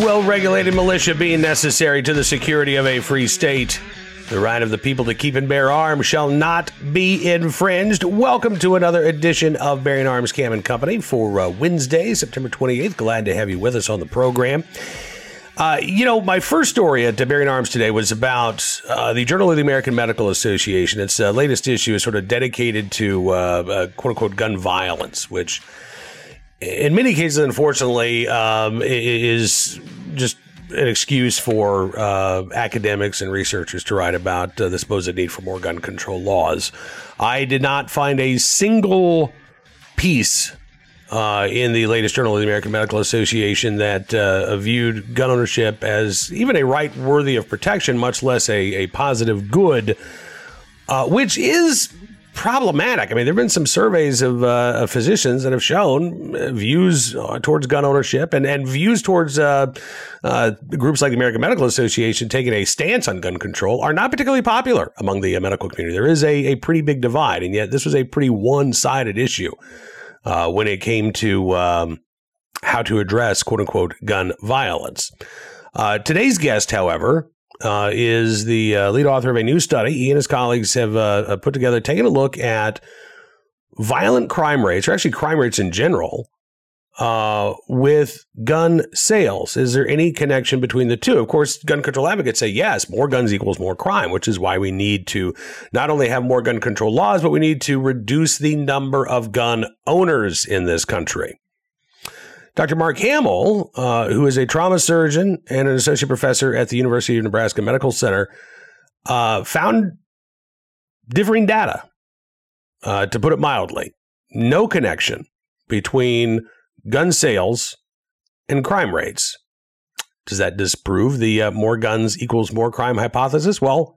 well regulated militia being necessary to the security of a free state. The right of the people to keep and bear arms shall not be infringed. Welcome to another edition of Bearing Arms Cam and Company for uh, Wednesday, September 28th. Glad to have you with us on the program. Uh, you know, my first story at Bearing Arms today was about uh, the Journal of the American Medical Association. Its uh, latest issue is sort of dedicated to uh, uh, quote unquote gun violence, which in many cases, unfortunately, um, is just an excuse for uh, academics and researchers to write about uh, the supposed need for more gun control laws. I did not find a single piece uh, in the latest Journal of the American Medical Association that uh, viewed gun ownership as even a right worthy of protection, much less a, a positive good, uh, which is problematic. I mean, there have been some surveys of, uh, of physicians that have shown uh, views uh, towards gun ownership and, and views towards uh, uh, groups like the American Medical Association taking a stance on gun control are not particularly popular among the uh, medical community. There is a, a pretty big divide, and yet this was a pretty one sided issue when it came to um, how to address quote unquote gun violence. today's guest, however, uh, is the uh, lead author of a new study. He and his colleagues have uh, put together, taking a look at violent crime rates, or actually crime rates in general, uh, with gun sales. Is there any connection between the two? Of course, gun control advocates say yes, more guns equals more crime, which is why we need to not only have more gun control laws, but we need to reduce the number of gun owners in this country. Dr. Mark Hamill, uh, who is a trauma surgeon and an associate professor at the University of Nebraska Medical Center, uh, found differing data, uh, to put it mildly. No connection between gun sales and crime rates. Does that disprove the uh, more guns equals more crime hypothesis? Well,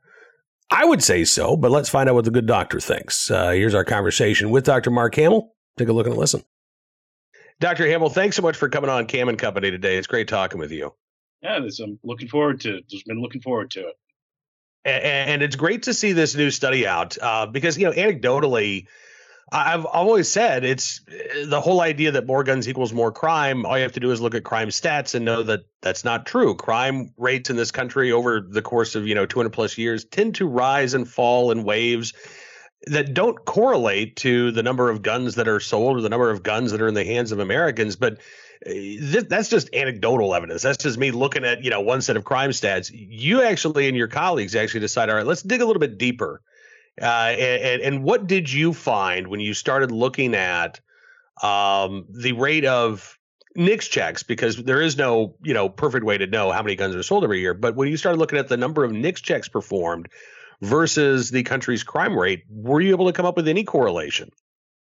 I would say so, but let's find out what the good doctor thinks. Uh, here's our conversation with Dr. Mark Hamill. Take a look and listen. Dr. Hamill, thanks so much for coming on Cam and Company today. It's great talking with you. Yeah, this, I'm looking forward to. it. Just been looking forward to it. And, and it's great to see this new study out uh, because you know anecdotally, I've always said it's the whole idea that more guns equals more crime. All you have to do is look at crime stats and know that that's not true. Crime rates in this country over the course of you know 200 plus years tend to rise and fall in waves that don't correlate to the number of guns that are sold or the number of guns that are in the hands of Americans, but uh, th- that's just anecdotal evidence. That's just me looking at you know one set of crime stats. You actually and your colleagues actually decide, all right, let's dig a little bit deeper. Uh, and, and what did you find when you started looking at um, the rate of NICS checks? Because there is no you know perfect way to know how many guns are sold every year. But when you started looking at the number of NICS checks performed versus the country's crime rate. Were you able to come up with any correlation?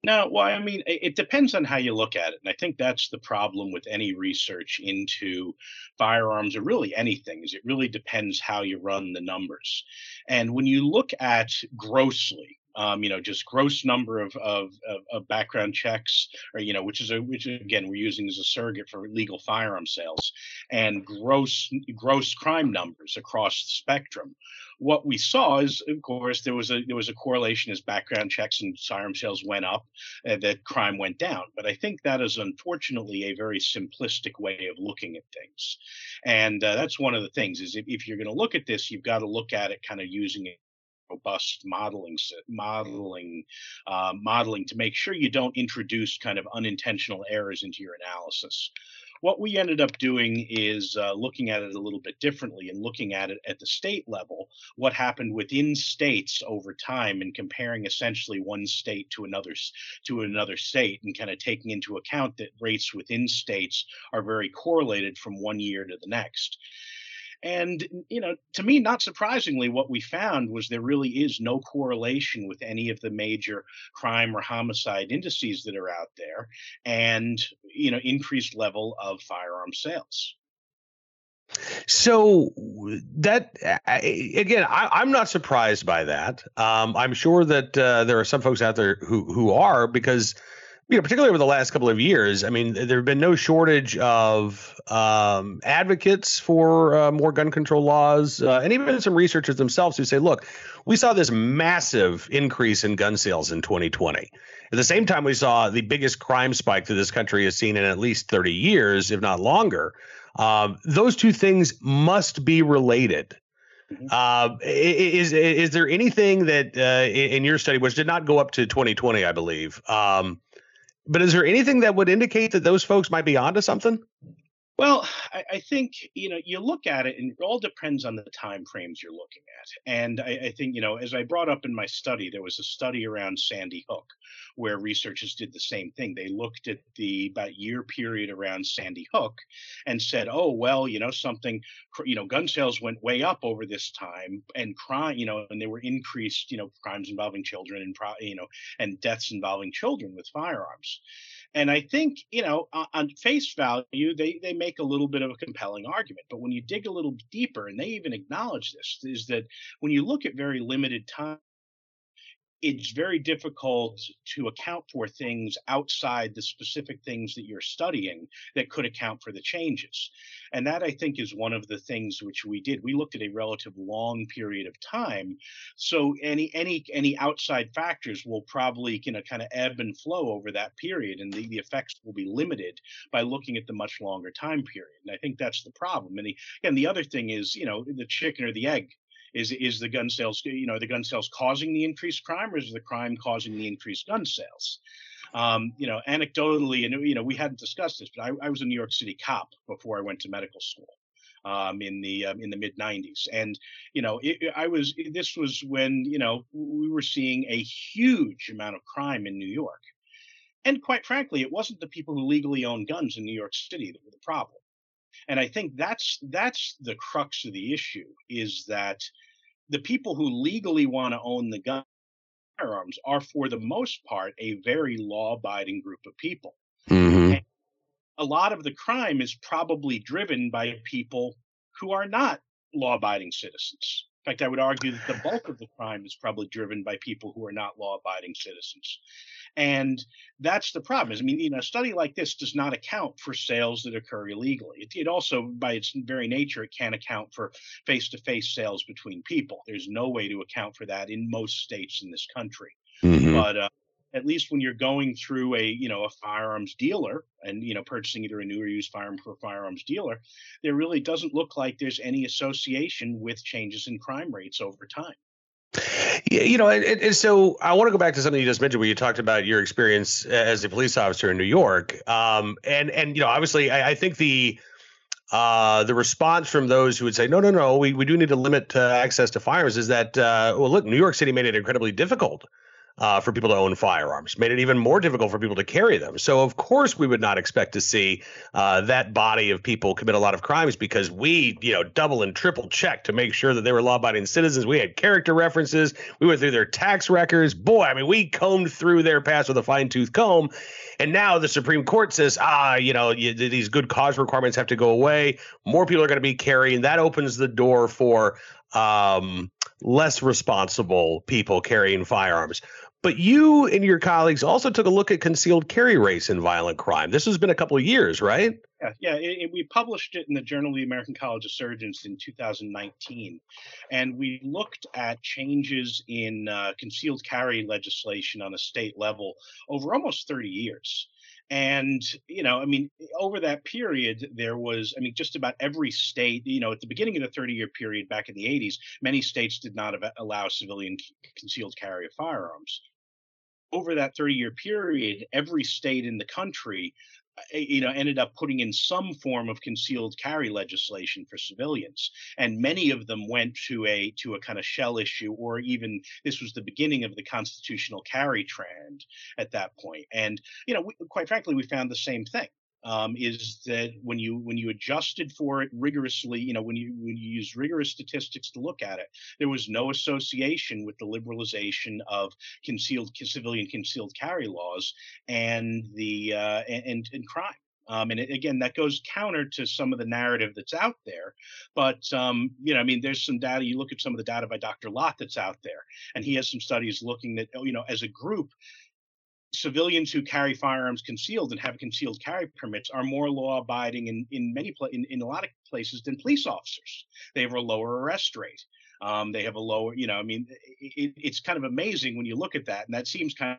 No, well, I mean, it depends on how you look at it. And I think that's the problem with any research into firearms or really anything is it really depends how you run the numbers. And when you look at grossly, um, you know, just gross number of, of, of, background checks, or you know, which is a which again we're using as a surrogate for legal firearm sales, and gross gross crime numbers across the spectrum. What we saw is, of course, there was a there was a correlation as background checks and firearm sales went up, uh, that crime went down. But I think that is unfortunately a very simplistic way of looking at things, and uh, that's one of the things is if, if you're going to look at this, you've got to look at it kind of using robust modeling modeling uh, modeling to make sure you don't introduce kind of unintentional errors into your analysis. What we ended up doing is uh, looking at it a little bit differently and looking at it at the state level what happened within states over time and comparing essentially one state to another to another state and kind of taking into account that rates within states are very correlated from one year to the next and, you know, to me, not surprisingly, what we found was there really is no correlation with any of the major crime or homicide indices that are out there and, you know, increased level of firearm sales. So that again, I, am not surprised by that. Um, I'm sure that uh, there are some folks out there who who are because you know, particularly over the last couple of years, I mean, there have been no shortage of um, advocates for uh, more gun control laws, uh, and even some researchers themselves who say, look, we saw this massive increase in gun sales in 2020. At the same time, we saw the biggest crime spike that this country has seen in at least 30 years, if not longer. Um, those two things must be related. Uh, is is there anything that uh, in your study, which did not go up to 2020, I believe, um, but is there anything that would indicate that those folks might be onto something? Well, I, I, think you know you look at it, and it all depends on the time frames you're looking at. And I, I, think you know, as I brought up in my study, there was a study around Sandy Hook, where researchers did the same thing. They looked at the about year period around Sandy Hook, and said, "Oh well, you know something, you know, gun sales went way up over this time, and crime, you know, and there were increased, you know, crimes involving children and pro, you know, and deaths involving children with firearms." And I think, you know, on face value, they, they make a little bit of a compelling argument. But when you dig a little deeper, and they even acknowledge this, is that when you look at very limited time it's very difficult to account for things outside the specific things that you're studying that could account for the changes. And that I think is one of the things which we did. We looked at a relative long period of time. So any any any outside factors will probably you know kind of ebb and flow over that period and the, the effects will be limited by looking at the much longer time period. And I think that's the problem. And the, again, the other thing is, you know, the chicken or the egg is is the gun sales, you know, the gun sales causing the increased crime, or is the crime causing the increased gun sales? Um, you know, anecdotally, and you know, we hadn't discussed this, but I, I, was a New York City cop before I went to medical school. Um, in the um, in the mid 90s and you know it, i was this was when you know we were seeing a huge amount of crime in new york and quite frankly it wasn't the people who legally own guns in new york city that were the problem and i think that's that's the crux of the issue is that the people who legally want to own the gun firearms are for the most part a very law-abiding group of people mm-hmm. a lot of the crime is probably driven by people who are not law-abiding citizens in fact, I would argue that the bulk of the crime is probably driven by people who are not law-abiding citizens. And that's the problem. Is I mean, you know, a study like this does not account for sales that occur illegally. It, it also, by its very nature, it can't account for face-to-face sales between people. There's no way to account for that in most states in this country. Mm-hmm. But uh, at least when you're going through a you know a firearms dealer and you know purchasing either a new or used firearm for a firearms dealer there really doesn't look like there's any association with changes in crime rates over time yeah, you know, and, and, so I want to go back to something you just mentioned where you talked about your experience as a police officer in New York. Um, and and you know, obviously, I, I think the uh, the response from those who would say, no, no, no, we, we do need to limit uh, access to firearms is that, uh, well, look, New York City made it incredibly difficult uh, for people to own firearms, made it even more difficult for people to carry them. So, of course, we would not expect to see uh, that body of people commit a lot of crimes because we, you know, double and triple checked to make sure that they were law abiding citizens. We had character references, we went through their tax records. Boy, I mean, we combed through their past with a fine tooth comb. And now the Supreme Court says, ah, you know, you, these good cause requirements have to go away. More people are going to be carrying. That opens the door for um, less responsible people carrying firearms. But you and your colleagues also took a look at concealed carry rates in violent crime. This has been a couple of years, right? Yeah, yeah. It, it, we published it in the Journal of the American College of Surgeons in 2019, and we looked at changes in uh, concealed carry legislation on a state level over almost 30 years. And, you know, I mean, over that period, there was, I mean, just about every state, you know, at the beginning of the 30 year period back in the 80s, many states did not allow civilian concealed carry of firearms over that 30 year period, every state in the country uh, you know ended up putting in some form of concealed carry legislation for civilians. And many of them went to a to a kind of shall issue or even this was the beginning of the constitutional carry trend at that point. And you know we, quite frankly we found the same thing um, is that when you when you adjusted for it rigorously, you know, when you when you use rigorous statistics to look at it, there was no association with the liberalization of concealed civilian concealed carry laws and the uh, and and crime. Um, and again, that goes counter to some of the narrative that's out there. But um, you know, I mean, there's some data. You look at some of the data by Dr. Lott that's out there, and he has some studies looking at you know, as a group, civilians who carry firearms concealed and have concealed carry permits are more law abiding in, in many pla- in, in a lot of places than police officers. They have a lower arrest rate. Um, they have a lower, you know, I mean, it, it's kind of amazing when you look at that, and that seems kind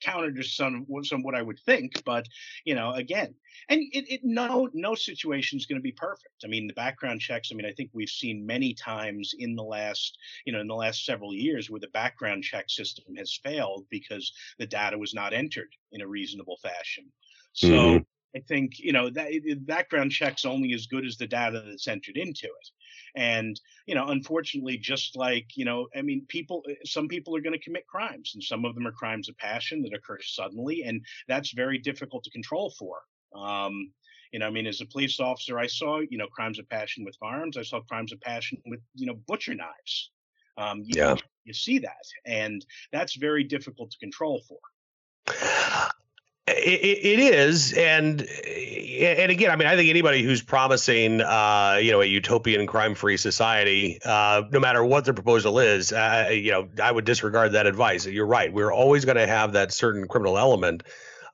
counter to some some what I would think, but you know, again, and it, it no no situation is going to be perfect. I mean, the background checks. I mean, I think we've seen many times in the last you know in the last several years where the background check system has failed because the data was not entered in a reasonable fashion. So. Mm-hmm. I think you know that background checks only as good as the data that's entered into it. And, you know, unfortunately, just like, you know, I mean, people, eh, some people are going to commit crimes, and some of them are crimes of passion that occur suddenly, and that's very difficult to control for. Um, you know, I mean, as a police officer, I saw, you know, crimes of passion with firearms. I saw crimes of passion with, you know, butcher knives. Um, you, yeah. You see that, and that's very difficult to control for. It, it is, and and again, I mean, I think anybody who's promising, uh, you know, a utopian crime-free society, uh, no matter what their proposal is, uh, you know, I would disregard that advice. You're right; we're always going to have that certain criminal element.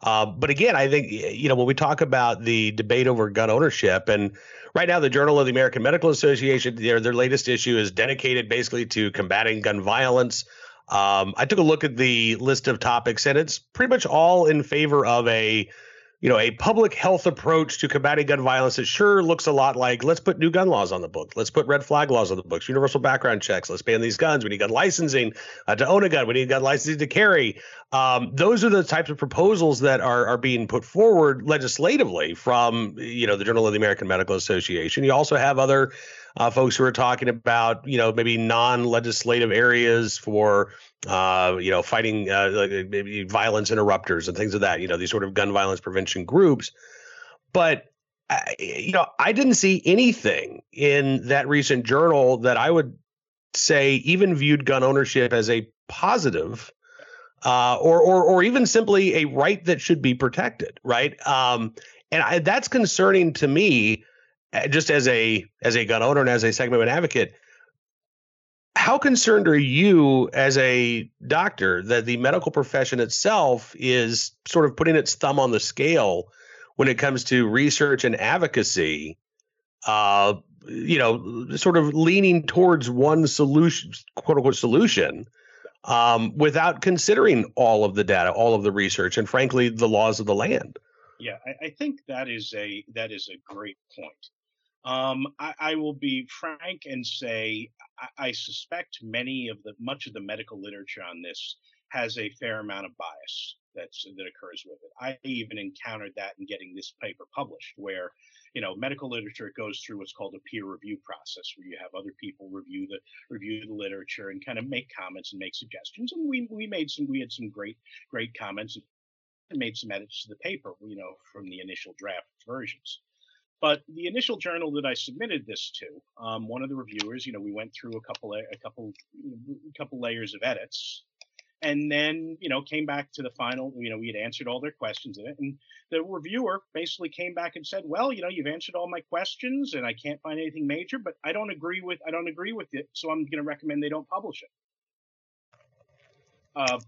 Uh, but again, I think you know when we talk about the debate over gun ownership, and right now the Journal of the American Medical Association, their their latest issue is dedicated basically to combating gun violence. Um, I took a look at the list of topics, and it's pretty much all in favor of a you know, a public health approach to combating gun violence It sure looks a lot like let's put new gun laws on the book. Let's put red flag laws on the books, universal background checks. Let's ban these guns. We need gun licensing uh, to own a gun. We need gun licensing to carry. Um, those are the types of proposals that are are being put forward legislatively from you know the Journal of the American Medical Association. You also have other uh, folks who are talking about you know maybe non-legislative areas for uh, you know, fighting uh, like maybe violence interrupters and things of that. You know, these sort of gun violence prevention groups. But you know, I didn't see anything in that recent journal that I would say even viewed gun ownership as a positive, uh, or or or even simply a right that should be protected, right? Um, and I, that's concerning to me, just as a as a gun owner and as a Second Amendment advocate how concerned are you as a doctor that the medical profession itself is sort of putting its thumb on the scale when it comes to research and advocacy uh, you know sort of leaning towards one solution quote unquote solution um, without considering all of the data all of the research and frankly the laws of the land? Yeah I, I think that is a that is a great point um, I, I, will be frank and say I, I, suspect many of the much of the medical literature on this has a fair amount of bias that's that occurs with it. I even encountered that in getting this paper published, where you know medical literature goes through what's called a peer review process, where you have other people review the review the literature and kind of make comments and make suggestions. And we we made some we had some great great comments and made some edits to the paper, you know, from the initial draft versions. But the initial journal that I submitted this to, um, one of the reviewers, you know, we went through a couple, a couple, a couple layers of edits, and then you know came back to the final. You know, we had answered all their questions in it, and the reviewer basically came back and said, "Well, you know, you've answered all my questions, and I can't find anything major, but I don't agree with, I don't agree with it, so I'm going to recommend they don't publish it." Uh,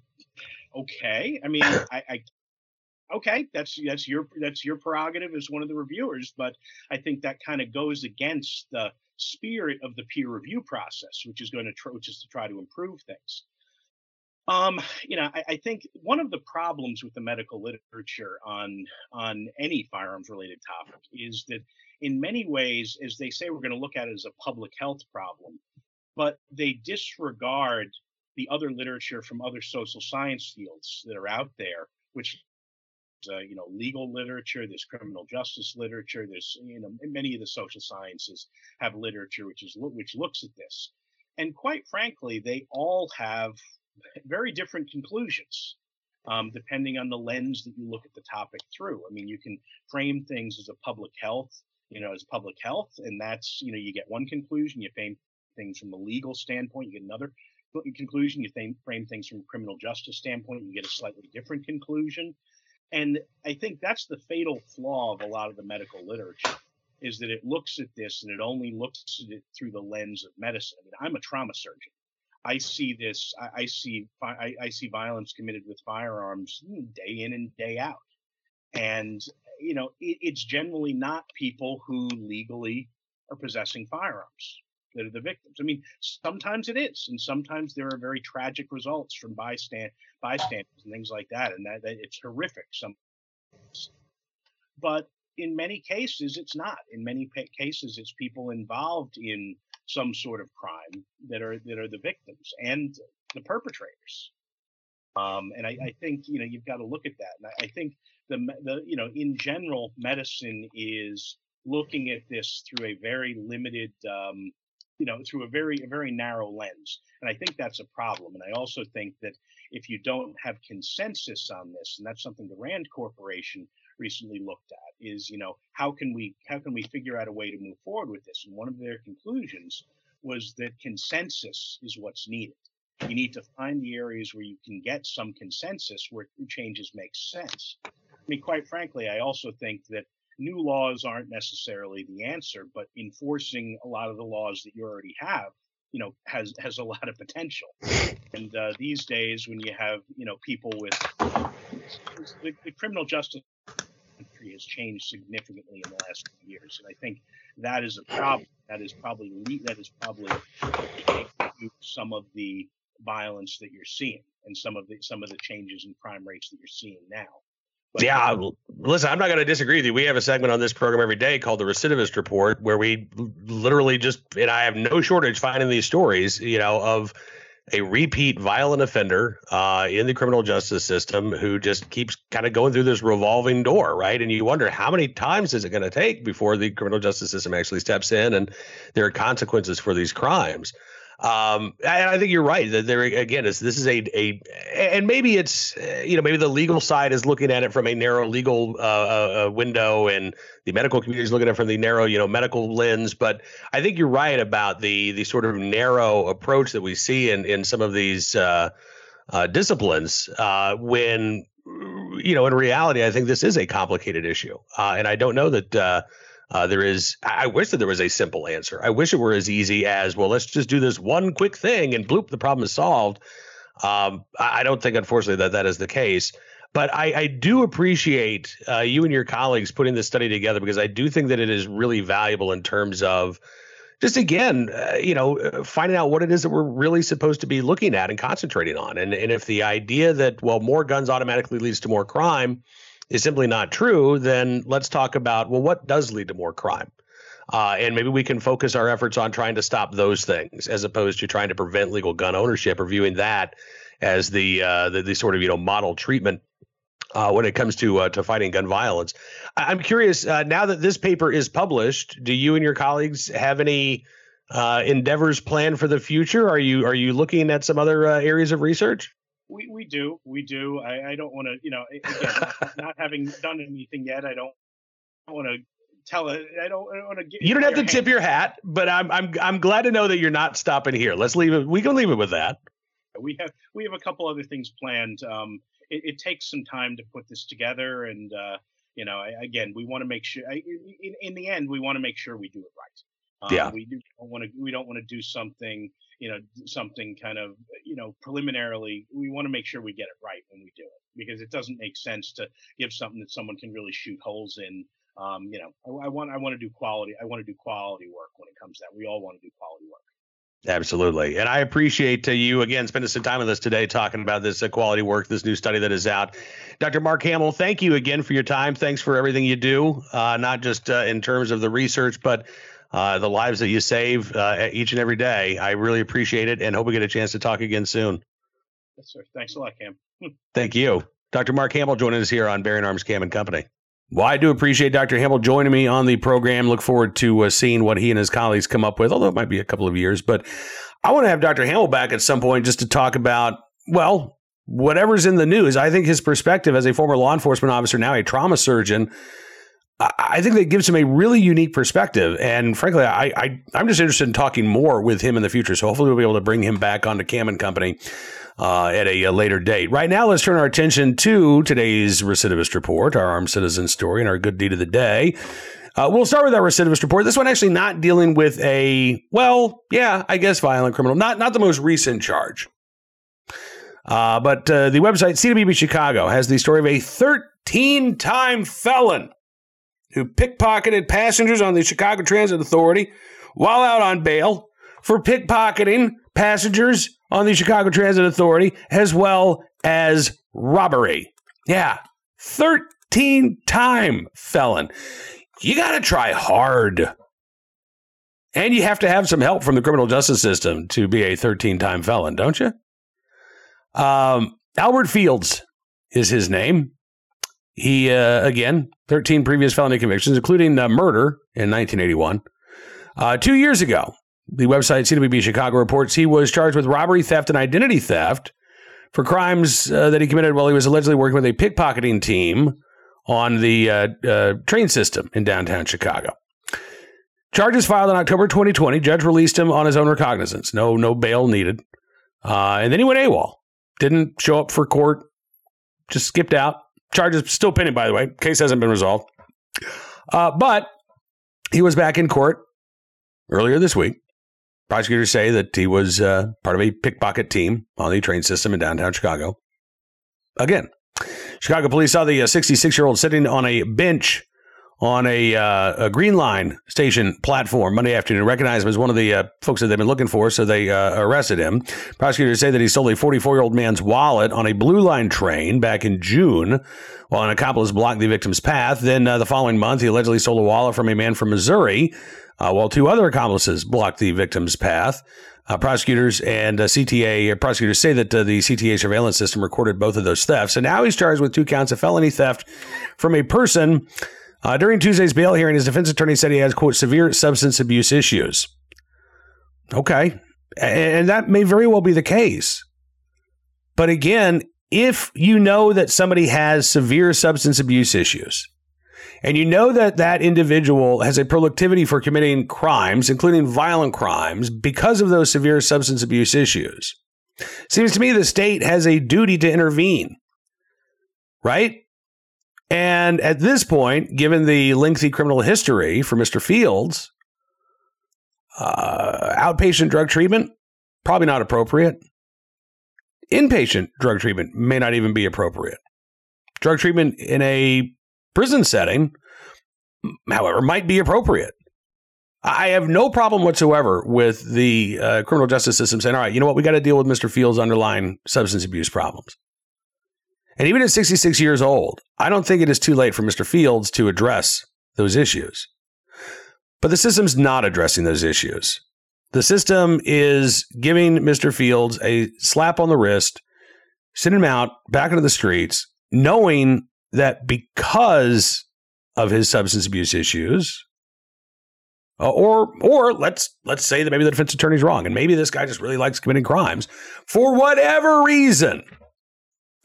okay, I mean, I, I okay, that's that's your that's your prerogative as one of the reviewers, but I think that kind of goes against the spirit of the peer review process, which is going to try, which is to try to improve things. Um, you know, I, I, think one of the problems with the medical literature on on any firearms related topic is that in many ways, as they say, we're going to look at it as a public health problem, but they disregard the other literature from other social science fields that are out there, which uh, you know legal literature there's criminal justice literature there's you know many of the social sciences have literature which is which looks at this. And quite frankly they all have very different conclusions um, depending on the lens that you look at the topic through. I mean you can frame things as a public health you know as public health and that's you know you get one conclusion you frame things from a legal standpoint you get another conclusion you frame things from a criminal justice standpoint you get a slightly different conclusion and I think that's the fatal flaw of a lot of the medical literature is that it looks at this and it only looks at it through the lens of medicine. I mean, I'm a trauma surgeon. I see this. I, I see. I, I, see violence committed with firearms hmm, day in and day out, and you know, it, it's generally not people who legally are possessing firearms. That are the victims. I mean, sometimes it is, and sometimes there are very tragic results from bystand bystanders and things like that, and that, that it's horrific. Some, but in many cases, it's not. In many cases, it's people involved in some sort of crime that are that are the victims and the perpetrators. Um, and I, I, think you know you've got to look at that. And I, I think the the you know in general, medicine is looking at this through a very limited um, you know through a very a very narrow lens and i think that's a problem and i also think that if you don't have consensus on this and that's something the rand corporation recently looked at is you know how can we how can we figure out a way to move forward with this? And one of their conclusions was that consensus is what's needed. You need to find the areas where you can get some consensus where changes make sense. I mean quite frankly i also think that new laws aren't necessarily the answer, but enforcing a lot of the laws that you already have, you know, has has a lot of potential. And uh, these days, when you have you know people with the, the criminal justice country has changed significantly in the last few years, and I think that is a problem. That is probably that is probably some of the violence that you're seeing and some of the some of the changes in crime rates that you're seeing now yeah, listen, I'm not going to disagree with you. We have a segment on this program every day called the Recidivist Report, where we literally just, and I have no shortage finding these stories, you know, of a repeat violent offender uh, in the criminal justice system who just keeps kind of going through this revolving door, right? And you wonder how many times is it going to take before the criminal justice system actually steps in and there are consequences for these crimes. Um, and I think you're right that there again is this is a a and maybe it's you know maybe the legal side is looking at it from a narrow legal uh, uh, uh, window and the medical community is looking at it from the narrow you know medical lens. But I think you're right about the the sort of narrow approach that we see in in some of these uh, uh disciplines uh, when you know in reality I think this is a complicated issue Uh and I don't know that uh, there is, I wish that there was a simple answer. I wish it were as easy as, well, let's just do this one quick thing and bloop, the problem is solved. Um, I don't think, unfortunately, that that is the case. But I, I do appreciate uh, you and your colleagues putting this study together because I do think that it is really valuable in terms of just again, uh, you know, uh, finding out what it is that we're really supposed to be looking at and concentrating on. And and if the idea that well, more guns automatically leads to more crime is simply not true, then let's talk about well, what does lead to more crime? Uh, and maybe we can focus our efforts on trying to stop those things as opposed to trying to prevent legal gun ownership or viewing that as the uh, the, the, sort of you know model treatment uh, when it comes to uh, to fighting gun violence. I'm curious uh, now that this paper is published, do you and your colleagues have any uh, endeavors planned for the future? Are you are you looking at some other areas of research? We we do we do. I, I don't want to you know again not having done anything yet. I don't want to tell it. I don't, I don't want to get. You don't have to hand. tip your hat, but I'm I'm I'm glad to know that you're not stopping here. Let's leave it. We can leave it with that. We have we have a couple other things planned. Um, it, it takes some time to put this together, and uh, you know, I, again, we want to make sure. I, in, in the end, we want to make sure we do it right. Um, yeah. We do want to. We don't want to do something you know something kind of you know preliminarily we want to make sure we get it right when we do it because it doesn't make sense to give something that someone can really shoot holes in um, you know I, I, want i want to do quality i want to do quality work when it comes to that we all want to do quality work Absolutely. And I appreciate uh, you again spending some time with us today talking about this uh, quality work, this new study that is out. Dr. Mark Hamill, thank you again for your time. Thanks for everything you do, uh, not just uh, in terms of the research, but uh, the lives that you save uh, each and every day. I really appreciate it and hope we get a chance to talk again soon. Yes, sir. Thanks a lot, Cam. Thank you. Dr. Mark Hamill joining us here on Bearing Arms Cam and Company. Well, I do appreciate Dr. Hamill joining me on the program. Look forward to uh, seeing what he and his colleagues come up with, although it might be a couple of years. But I want to have Dr. Hamill back at some point just to talk about, well, whatever's in the news. I think his perspective as a former law enforcement officer, now a trauma surgeon, I think that gives him a really unique perspective. And frankly, I, I, am just interested in talking more with him in the future. So hopefully we'll be able to bring him back onto Cam and Company uh, at a, a, later date. Right now, let's turn our attention to today's recidivist report, our armed citizen story, and our good deed of the day. Uh, we'll start with our recidivist report. This one actually not dealing with a, well, yeah, I guess violent criminal, not, not the most recent charge. Uh, but uh, the website CWB Chicago has the story of a 13 time felon who pickpocketed passengers on the Chicago Transit Authority while out on bail, for pickpocketing passengers on the Chicago Transit Authority as well as robbery. Yeah, 13 time felon. You got to try hard. And you have to have some help from the criminal justice system to be a 13 time felon, don't you? Um, Albert Fields is his name. He, uh, again, 13 previous felony convictions, including murder in 1981. Uh, two years ago, the website CWB Chicago reports he was charged with robbery, theft, and identity theft for crimes uh, that he committed while he was allegedly working with a pickpocketing team on the uh, uh, train system in downtown Chicago. Charges filed in October 2020. Judge released him on his own recognizance. No, no bail needed. And then he went AWOL. Didn't show up for court. Just skipped out. Charges still pending, by the way. Case hasn't been resolved. Uh, but he was back in court earlier this week. Prosecutors say that he was uh, part of a pickpocket team on the train system in downtown Chicago. Again, Chicago police saw the 66 year old sitting on a bench on a, uh, a, Green Line station platform Monday afternoon. Recognized him as one of the uh, folks that they've been looking for, so they uh, arrested him. Prosecutors say that he stole a 44 year old man's wallet on a Blue Line train back in June while an accomplice blocked the victim's path. Then uh, the following month, he allegedly stole a wallet from a man from Missouri uh, while two other accomplices blocked the victim's path. Uh, prosecutors and uh, CTA uh, prosecutors say that uh, the CTA surveillance system recorded both of those thefts, and now he's charged with two counts of felony theft from a person. Uh, during Tuesday's bail hearing, his defense attorney said he has quote severe substance abuse issues. Okay, and that may very well be the case, but again, if you know that somebody has severe substance abuse issues, and you know that that individual has a proclivity for committing crimes, including violent crimes, because of those severe substance abuse issues. Seems to me the state has a duty to intervene, right? And at this point, given the lengthy criminal history for Mr. Fields, uh, outpatient drug treatment, probably not appropriate. Inpatient drug treatment may not even be appropriate. Drug treatment in a prison setting, however, might be appropriate. I have no problem whatsoever with the uh, criminal justice system saying, all right, you know what, we got to deal with Mr. Fields' underlying substance abuse problems. And even at 66 years old, I don't think it is too late for Mr. Fields to address those issues. But the system's not addressing those issues. The system is giving Mr. Fields a slap on the wrist, sending him out back into the streets, knowing that because of his substance abuse issues, uh, or or let's let's say that maybe the defense attorney's wrong, and maybe this guy just really likes committing crimes for whatever reason.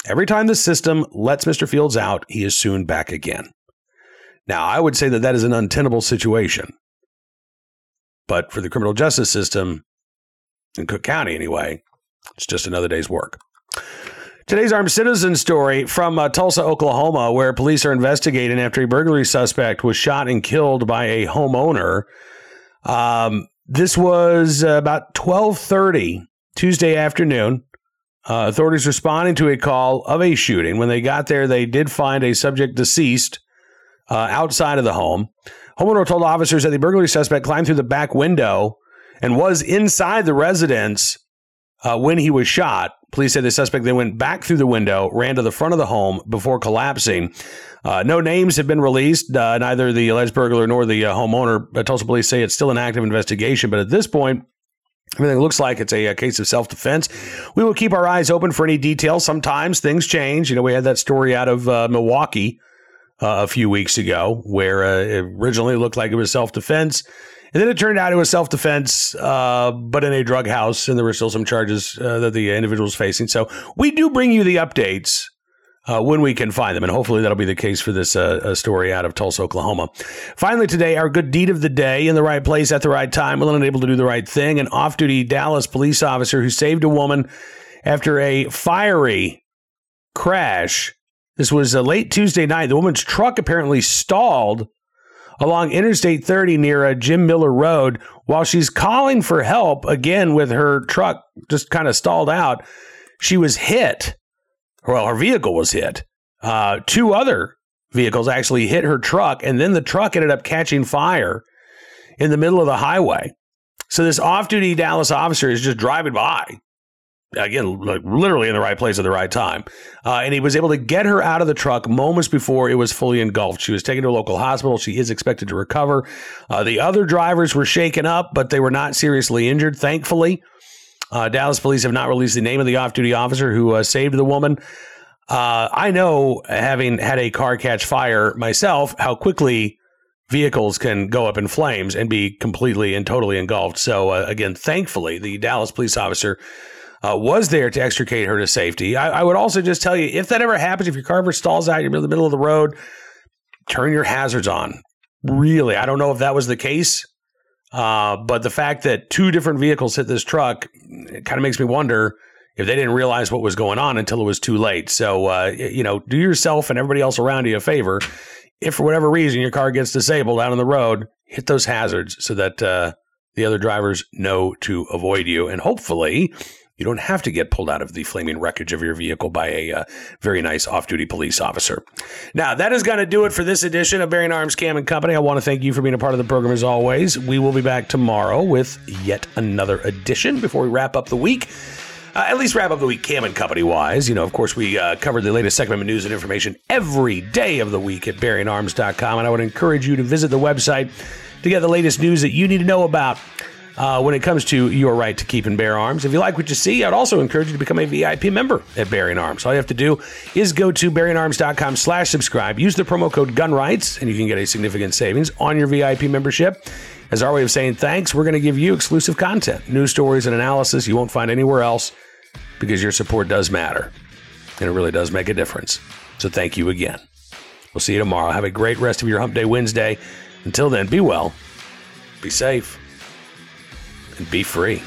Every time the system lets Mr. Fields out, he is soon back again. Now, I would say that that is an untenable situation. But for the criminal justice system, in Cook County anyway, it's just another day's work. Today's armed citizen story from uh, Tulsa, Oklahoma, where police are investigating after a burglary suspect was shot and killed by a homeowner. Um, this was about 12:30 Tuesday afternoon. Uh, authorities responding to a call of a shooting. When they got there, they did find a subject deceased uh, outside of the home. Homeowner told officers that the burglary suspect climbed through the back window and was inside the residence uh, when he was shot. Police said the suspect then went back through the window, ran to the front of the home before collapsing. Uh, no names have been released. Uh, neither the alleged burglar nor the uh, homeowner. Uh, Tulsa police say it's still an active investigation, but at this point, Everything looks like it's a, a case of self defense. We will keep our eyes open for any details. Sometimes things change. You know, we had that story out of uh, Milwaukee uh, a few weeks ago where uh, it originally looked like it was self defense. And then it turned out it was self defense, uh, but in a drug house, and there were still some charges uh, that the individual was facing. So we do bring you the updates uh, when we can find them, and hopefully that'll be the case for this uh, story out of Tulsa, Oklahoma. Finally, today, our good deed of the day in the right place at the right time, willing and able to do the right thing. An off duty Dallas police officer who saved a woman after a fiery crash. This was a late Tuesday night. The woman's truck apparently stalled along Interstate 30 near a uh, Jim Miller Road while she's calling for help again with her truck just kind of stalled out. She was hit. Well, her vehicle was hit. Uh, two other vehicles actually hit her truck, and then the truck ended up catching fire in the middle of the highway. So this off-duty Dallas officer is just driving by, again, like literally in the right place at the right time, uh, and he was able to get her out of the truck moments before it was fully engulfed. She was taken to a local hospital. She is expected to recover. Uh, the other drivers were shaken up, but they were not seriously injured, thankfully. Uh, Dallas police have not released the name of the off-duty officer who uh, saved the woman. Uh, I know, having had a car catch fire myself, how quickly vehicles can go up in flames and be completely and totally engulfed. So, uh, again, thankfully, the Dallas police officer uh, was there to extricate her to safety. I, I, would also just tell you if that ever happens, if your car ever stalls out, you're in the middle of the road, turn your hazards on. Really, I don't know if that was the case, uh, but the fact that two different vehicles hit this truck kind of makes me wonder if they didn't realize what was going on until it was too late. So, uh, you know, do yourself and everybody else around you a favor if for whatever reason your car gets disabled out on the road, hit those hazards so that uh, the other drivers know to avoid you. And hopefully, you don't have to get pulled out of the flaming wreckage of your vehicle by a uh, very nice off duty police officer. Now, that is going to do it for this edition of Bearing Arms Cam and Company. I want to thank you for being a part of the program as always. We will be back tomorrow with yet another edition before we wrap up the week. Uh, at least wrap up the week Cam and Company wise. You know, of course, we uh, covered the latest segment of news and information every day of the week at bearingarms.com. And I would encourage you to visit the website to get the latest news that you need to know about. Uh, when it comes to your right to keep and bear arms. If you like what you see, I'd also encourage you to become a VIP member at Bearing Arms. All you have to do is go to bearingarms.com slash subscribe. Use the promo code GUNRIGHTS, and you can get a significant savings on your VIP membership. As our way of saying thanks, we're going to give you exclusive content, news stories, and analysis you won't find anywhere else because your support does matter and it really does make a difference. So thank you again. We'll see you tomorrow. Have a great rest of your Hump Day Wednesday. Until then, be well, be safe, and be free.